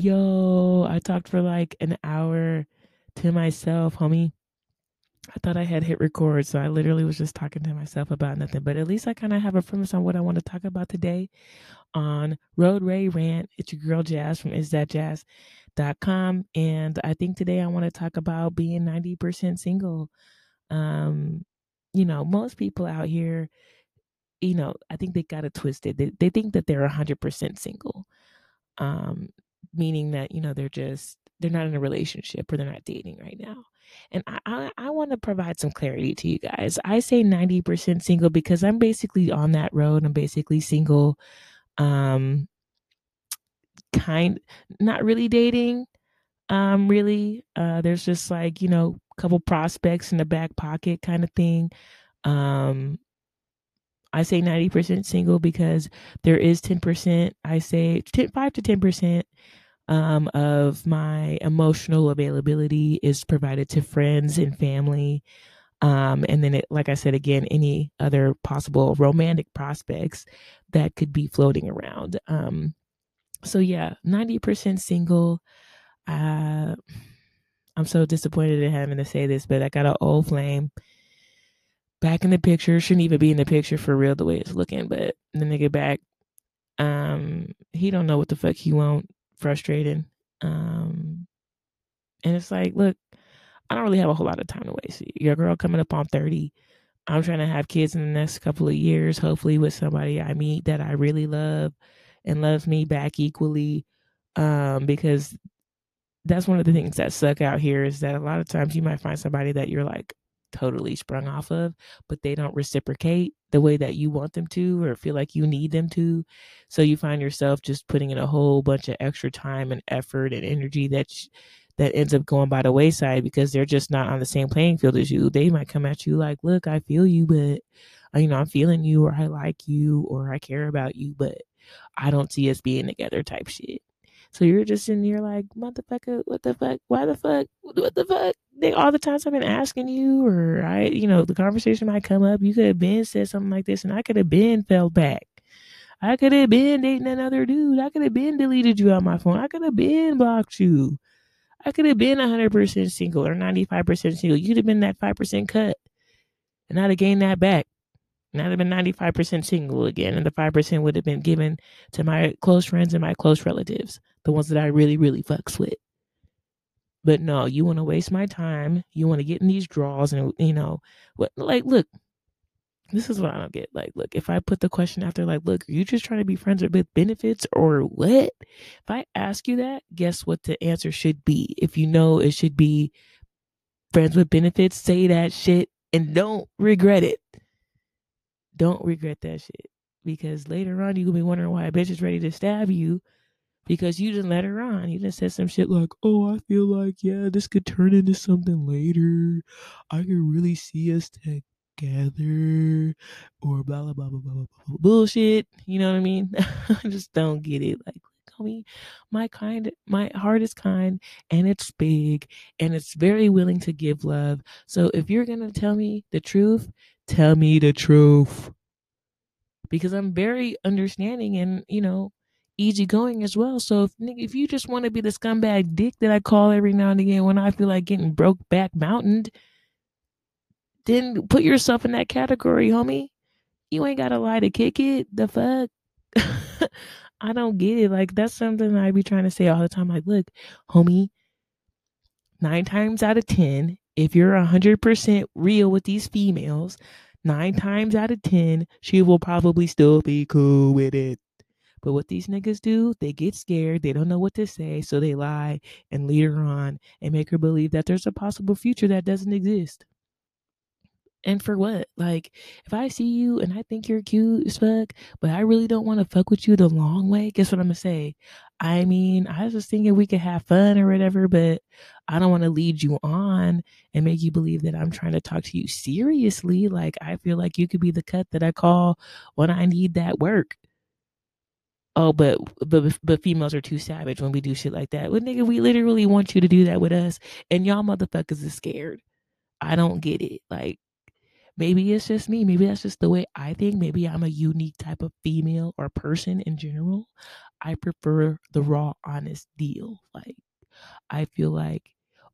Yo, I talked for like an hour to myself, homie. I thought I had hit record, so I literally was just talking to myself about nothing. But at least I kind of have a premise on what I want to talk about today on Roadway Rant. It's your girl Jazz from isthatjazz.com. And I think today I want to talk about being 90% single. Um, you know, most people out here, you know, I think they got it twisted. They, they think that they're 100% single. Um, meaning that, you know, they're just, they're not in a relationship or they're not dating right now. And I, I, I want to provide some clarity to you guys. I say 90% single because I'm basically on that road. I'm basically single. Um, kind, not really dating. Um, really, uh, there's just like, you know, a couple prospects in the back pocket kind of thing. Um, I say 90% single because there is 10%, I say 10, 5 to 10% um, of my emotional availability is provided to friends and family. Um, and then, it, like I said again, any other possible romantic prospects that could be floating around. Um, so, yeah, 90% single. Uh, I'm so disappointed in having to say this, but I got an old flame back in the picture. Shouldn't even be in the picture for real the way it's looking, but the nigga back, um, he don't know what the fuck he want frustrating. Um, and it's like, look, I don't really have a whole lot of time to waste. Your girl coming up on 30. I'm trying to have kids in the next couple of years, hopefully with somebody I meet that I really love and loves me back equally. Um, because that's one of the things that suck out here is that a lot of times you might find somebody that you're like, totally sprung off of, but they don't reciprocate the way that you want them to or feel like you need them to. So you find yourself just putting in a whole bunch of extra time and effort and energy that that ends up going by the wayside because they're just not on the same playing field as you. They might come at you like, "Look, I feel you, but uh, you know, I'm feeling you or I like you or I care about you, but I don't see us being together type shit." So you're just in here like, motherfucker, what the fuck? Why the fuck? What the fuck? They, all the times I've been asking you, or I, you know, the conversation might come up. You could have been said something like this, and I could have been fell back. I could have been dating another dude. I could have been deleted you on my phone. I could have been blocked you. I could have been 100% single or 95% single. You'd have been that 5% cut. And I'd have gained that back. And I'd have been 95% single again. And the 5% would have been given to my close friends and my close relatives the ones that I really, really fucks with. But no, you want to waste my time. You want to get in these draws and, you know, what, like, look, this is what I don't get. Like, look, if I put the question after, like, look, are you just trying to be friends with benefits or what? If I ask you that, guess what the answer should be? If you know it should be friends with benefits, say that shit and don't regret it. Don't regret that shit. Because later on, you're to be wondering why a bitch is ready to stab you because you didn't let her on. You just said some shit like, "Oh, I feel like yeah, this could turn into something later. I can really see us together," or blah blah blah blah blah blah, blah. bullshit. You know what I mean? I just don't get it. Like, how me, my kind, my heart is kind, and it's big, and it's very willing to give love. So if you're gonna tell me the truth, tell me the truth because I'm very understanding and you know easygoing as well. So if if you just want to be the scumbag dick that I call every now and again when I feel like getting broke back mountained, then put yourself in that category, homie. You ain't gotta lie to kick it. The fuck. I don't get it. Like that's something I be trying to say all the time. Like, look, homie, nine times out of ten, if you're a hundred percent real with these females, nine times out of ten, she will probably still be cool with it. But what these niggas do, they get scared, they don't know what to say, so they lie and lead her on and make her believe that there's a possible future that doesn't exist. And for what? Like, if I see you and I think you're cute as fuck, but I really don't want to fuck with you the long way, guess what I'm gonna say? I mean, I was just thinking we could have fun or whatever, but I don't want to lead you on and make you believe that I'm trying to talk to you seriously. Like, I feel like you could be the cut that I call when I need that work oh, but but but females are too savage when we do shit like that. Well, nigga, we literally want you to do that with us, and y'all motherfuckers are scared. I don't get it. Like, maybe it's just me. Maybe that's just the way I think. Maybe I'm a unique type of female or person in general. I prefer the raw, honest deal. Like, I feel like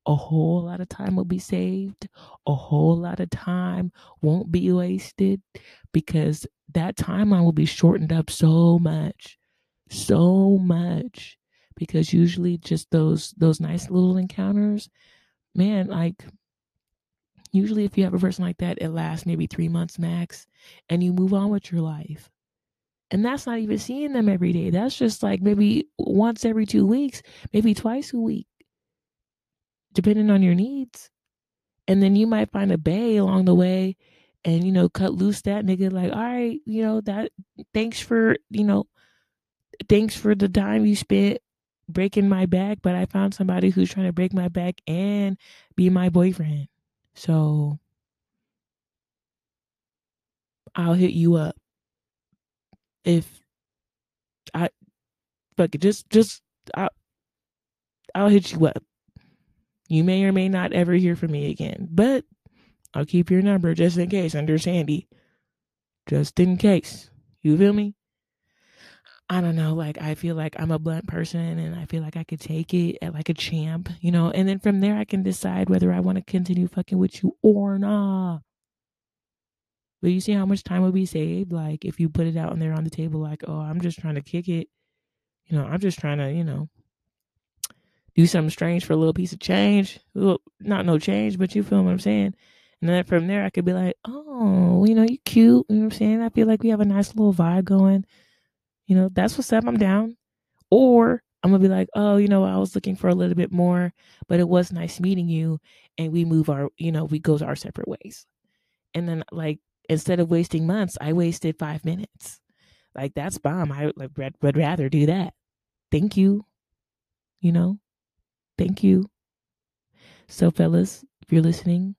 a whole lot of time will be saved, a whole lot of time won't be wasted because that timeline will be shortened up so much, so much. Because usually just those those nice little encounters, man, like usually if you have a person like that, it lasts maybe three months max and you move on with your life. And that's not even seeing them every day. That's just like maybe once every two weeks, maybe twice a week, depending on your needs. And then you might find a bay along the way and, you know, cut loose that nigga like, all right, you know, that thanks for, you know, thanks for the time you spent breaking my back, but I found somebody who's trying to break my back and be my boyfriend. So I'll hit you up if I fuck it. Just just I I'll hit you up. You may or may not ever hear from me again, but I'll keep your number just in case under Sandy. Just in case. You feel me? I don't know, like I feel like I'm a blunt person and I feel like I could take it at like a champ, you know, and then from there I can decide whether I want to continue fucking with you or not. But you see how much time would be saved? Like if you put it out and there on the table, like, oh, I'm just trying to kick it. You know, I'm just trying to, you know, do something strange for a little piece of change. Not no change, but you feel what I'm saying? And then from there I could be like, oh, you know, you cute. You know what I'm saying? I feel like we have a nice little vibe going you know, that's what's up. I'm down. Or I'm gonna be like, oh, you know, I was looking for a little bit more, but it was nice meeting you, and we move our, you know, we go to our separate ways. And then like instead of wasting months, I wasted five minutes. Like that's bomb. I would, would rather do that. Thank you. You know, thank you. So, fellas, if you're listening,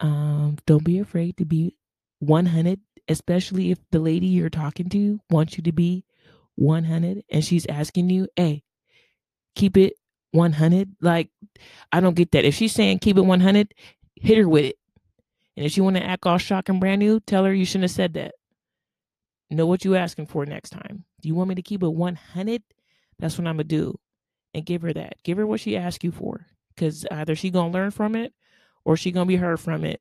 um, don't be afraid to be 100 especially if the lady you're talking to wants you to be 100 and she's asking you, hey, keep it 100. Like, I don't get that. If she's saying keep it 100, hit her with it. And if she want to act all shock and brand new, tell her you shouldn't have said that. Know what you asking for next time. Do you want me to keep it 100? That's what I'm going to do. And give her that. Give her what she asked you for. Because either she going to learn from it or she going to be hurt from it.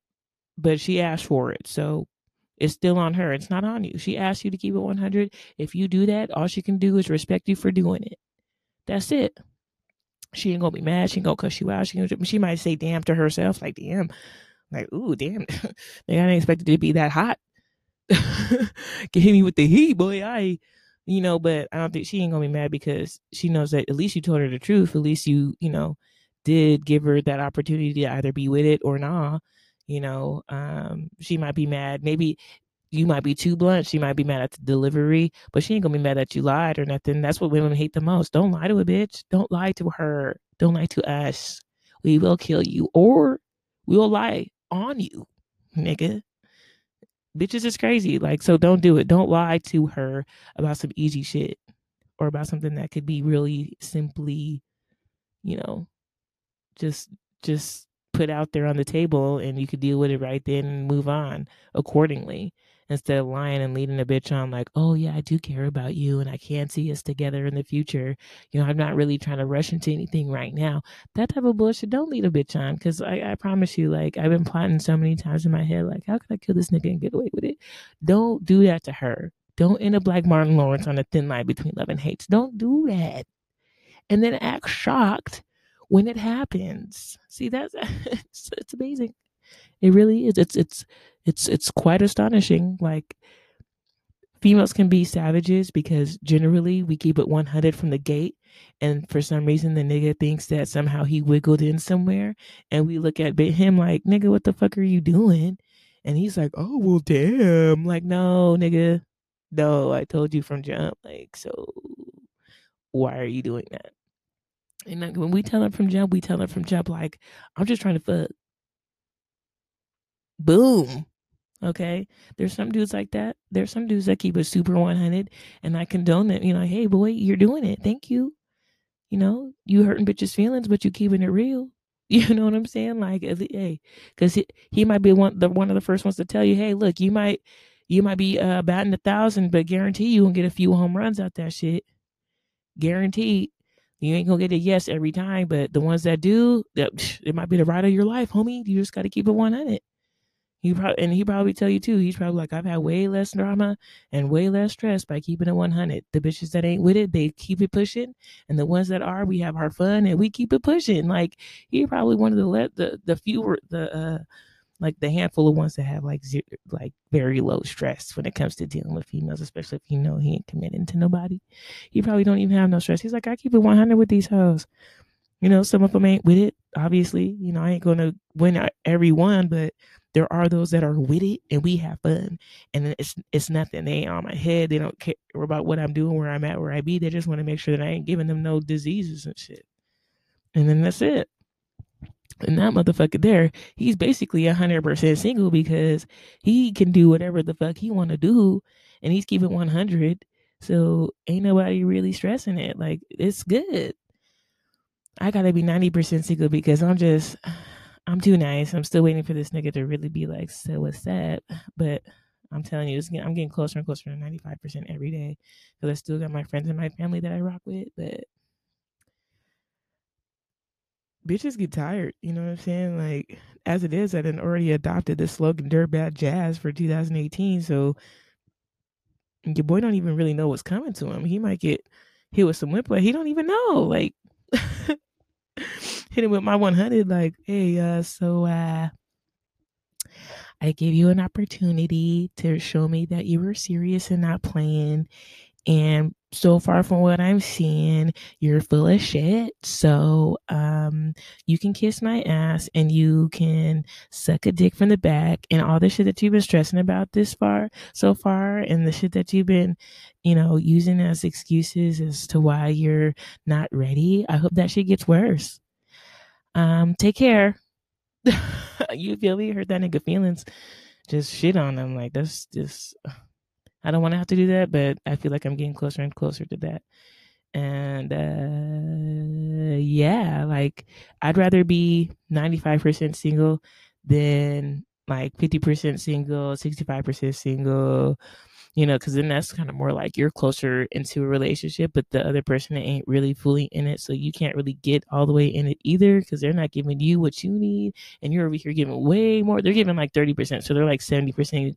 But she asked for it. So it's still on her. It's not on you. She asked you to keep it 100. If you do that, all she can do is respect you for doing it. That's it. She ain't gonna be mad. She ain't gonna cuss you out. She gonna, she might say damn to herself, like damn, like ooh damn. like I didn't expect it to be that hot. Get me with the heat, boy. I, you know, but I don't think she ain't gonna be mad because she knows that at least you told her the truth. At least you, you know, did give her that opportunity to either be with it or not you know um she might be mad maybe you might be too blunt she might be mad at the delivery but she ain't gonna be mad that you lied or nothing that's what women hate the most don't lie to a bitch don't lie to her don't lie to us we will kill you or we will lie on you nigga. Bitches is crazy like so don't do it don't lie to her about some easy shit or about something that could be really simply you know just just put out there on the table and you could deal with it right then and move on accordingly. Instead of lying and leading a bitch on like oh yeah i do care about you and i can see us together in the future. You know i'm not really trying to rush into anything right now. That type of bullshit don't lead a bitch on because I, I promise you like i've been plotting so many times in my head like how can i kill this nigga and get away with it? Don't do that to her. Don't end up like martin lawrence on a thin line between love and hate. Don't do that. And then act shocked when it happens. See, that's it's, it's amazing. It really is. It's it's it's it's quite astonishing. Like females can be savages because generally we keep it 100 from the gate and for some reason the nigga thinks that somehow he wiggled in somewhere and we look at him like nigga what the fuck are you doing and he's like oh well damn like no nigga no i told you from jump like so why are you doing that and like when we tell them from jump, we tell them from jump like, I'm just trying to fuck. Boom. Okay. There's some dudes like that. There's some dudes that keep it super 100 and I condone that. You know, hey, boy, you're doing it. Thank you. You know, you hurting bitches' feelings, but you keeping it real. You know what I'm saying? Like, hey, because he, he might be one the one of the first ones to tell you, hey, look, you might you might be uh, batting a thousand, but guarantee you won't get a few home runs out that shit. Guaranteed. You ain't gonna get a yes every time, but the ones that do, that it might be the ride of your life, homie. You just got to keep it 100. He probably and he probably tell you too. He's probably like, I've had way less drama and way less stress by keeping it 100. The bitches that ain't with it, they keep it pushing, and the ones that are, we have our fun and we keep it pushing. Like he probably one of the let the the fewer the uh like the handful of ones that have like zero, like very low stress when it comes to dealing with females, especially if you know he ain't committing to nobody. He probably don't even have no stress. He's like, I keep it 100 with these hoes. You know, some of them ain't with it. Obviously, you know, I ain't gonna win every one, but there are those that are with it and we have fun and it's it's nothing they ain't on my head they don't care about what i'm doing where i'm at where i be they just want to make sure that i ain't giving them no diseases and shit and then that's it and that motherfucker there he's basically 100% single because he can do whatever the fuck he want to do and he's keeping 100 so ain't nobody really stressing it like it's good i gotta be 90% single because i'm just I'm too nice. I'm still waiting for this nigga to really be like, so what's up? But I'm telling you, I'm getting closer and closer to 95% every day because I still got my friends and my family that I rock with. But bitches get tired. You know what I'm saying? Like, as it is, I done already adopted the slogan Dirtbag Jazz for 2018. So your boy don't even really know what's coming to him. He might get hit with some whiplash. He don't even know. Like, hit him with my 100 like hey uh so uh i gave you an opportunity to show me that you were serious and not playing and so far from what i'm seeing you're full of shit so um you can kiss my ass and you can suck a dick from the back and all the shit that you've been stressing about this far so far and the shit that you've been you know using as excuses as to why you're not ready i hope that shit gets worse um, take care. you feel me? Hurt that nigga feelings. Just shit on them. Like that's just I don't want to have to do that, but I feel like I'm getting closer and closer to that. And uh yeah, like I'd rather be 95% single than like 50% single, 65% single, you know, because then that's kind of more like you're closer into a relationship, but the other person ain't really fully in it. So you can't really get all the way in it either because they're not giving you what you need. And you're over here giving way more. They're giving like 30%. So they're like 70%.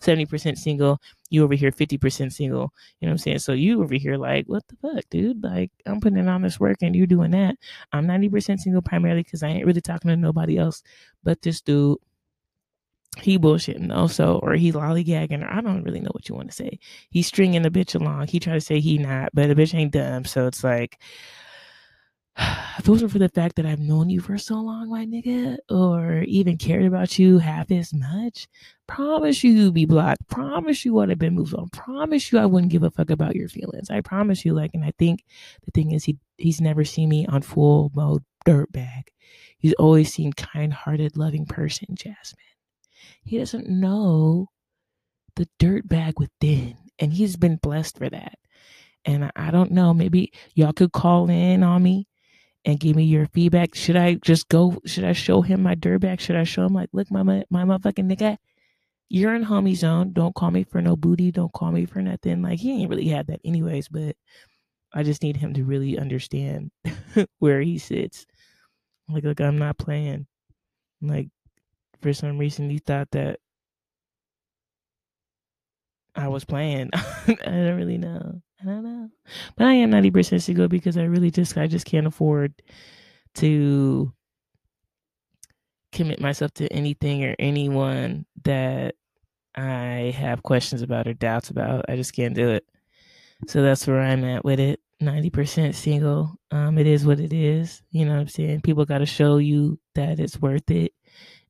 70% single, you over here 50% single. You know what I'm saying? So you over here like, what the fuck, dude? Like, I'm putting in on this work and you're doing that. I'm 90% single primarily because I ain't really talking to nobody else but this dude he bullshitting also, or he lollygagging, or I don't really know what you want to say. He's stringing the bitch along. He try to say he not, but the bitch ain't dumb. So it's like, if it wasn't for the fact that I've known you for so long, my nigga, or even cared about you half as much, promise you you'd be blocked. Promise you would have been moved on. Promise you I wouldn't give a fuck about your feelings. I promise you, like, and I think the thing is he he's never seen me on full mode dirtbag. He's always seen kind hearted, loving person, Jasmine. He doesn't know the dirt bag within. And he's been blessed for that. And I don't know, maybe y'all could call in on me and give me your feedback. Should I just go? Should I show him my dirt bag? Should I show him like, look, my my motherfucking nigga, you're in homie zone. Don't call me for no booty. Don't call me for nothing. Like he ain't really had that anyways, but I just need him to really understand where he sits. Like, look, I'm not playing. Like, for some reason you thought that I was playing. I don't really know. I don't know. But I am 90% single because I really just I just can't afford to commit myself to anything or anyone that I have questions about or doubts about. I just can't do it. So that's where I'm at with it. 90% single. Um, it is what it is. You know what I'm saying? People got to show you that it's worth it.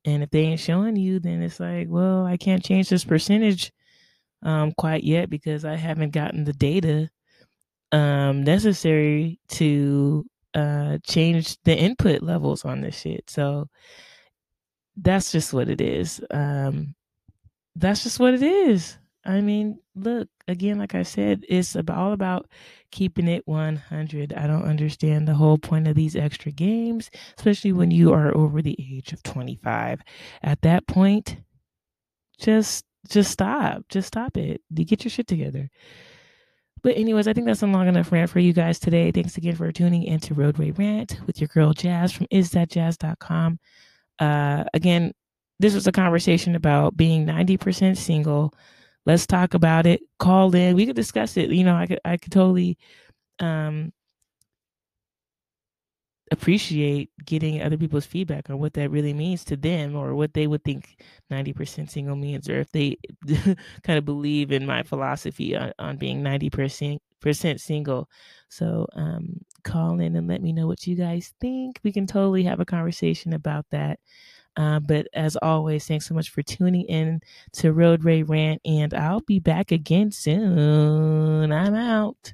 And if they ain't showing you, then it's like, well, I can't change this percentage um, quite yet because I haven't gotten the data um, necessary to uh, change the input levels on this shit. So that's just what it is. Um, that's just what it is. I mean, look, again, like I said, it's all about keeping it 100. I don't understand the whole point of these extra games, especially when you are over the age of 25. At that point, just just stop. Just stop it. You get your shit together. But anyways, I think that's a long enough rant for you guys today. Thanks again for tuning into Roadway Rant with your girl Jazz from isthatjazz.com. Uh, again, this was a conversation about being 90% single. Let's talk about it. Call in. We could discuss it. You know, I could I could totally um appreciate getting other people's feedback on what that really means to them or what they would think 90% single means or if they kind of believe in my philosophy on, on being 90% single so um, call in and let me know what you guys think we can totally have a conversation about that uh, but as always thanks so much for tuning in to roadway rant and i'll be back again soon i'm out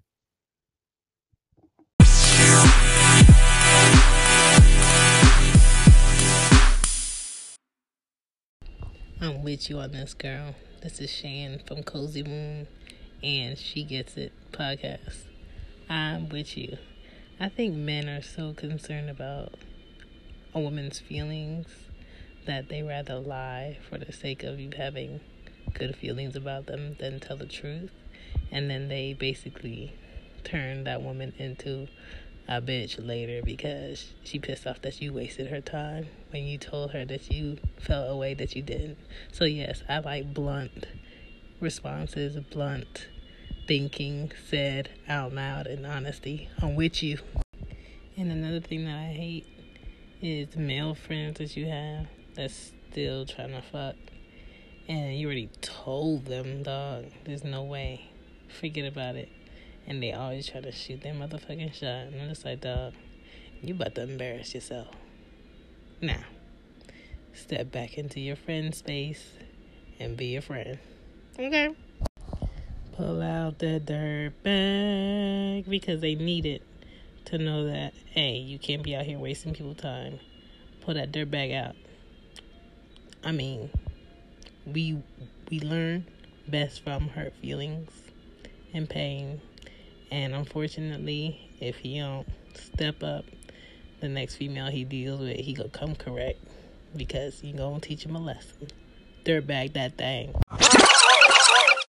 I'm with you on this, girl. This is Shan from Cozy Moon and She Gets It podcast. I'm with you. I think men are so concerned about a woman's feelings that they rather lie for the sake of you having good feelings about them than tell the truth. And then they basically turn that woman into a bitch later because she pissed off that you wasted her time when you told her that you felt a way that you didn't. So, yes, I like blunt responses, blunt thinking said out loud in honesty. I'm with you. And another thing that I hate is male friends that you have that's still trying to fuck. And you already told them, dog, there's no way. Forget about it and they always try to shoot their motherfucking shot. And I'm just like, dog, you about to embarrass yourself. Now, step back into your friend space and be a friend. Okay. Pull out the dirt bag because they need it to know that, hey, you can't be out here wasting people time. Pull that dirt bag out. I mean, we we learn best from hurt feelings and pain and unfortunately, if he don't step up, the next female he deals with, he gonna come correct because you gonna teach him a lesson. Dirtbag that thing.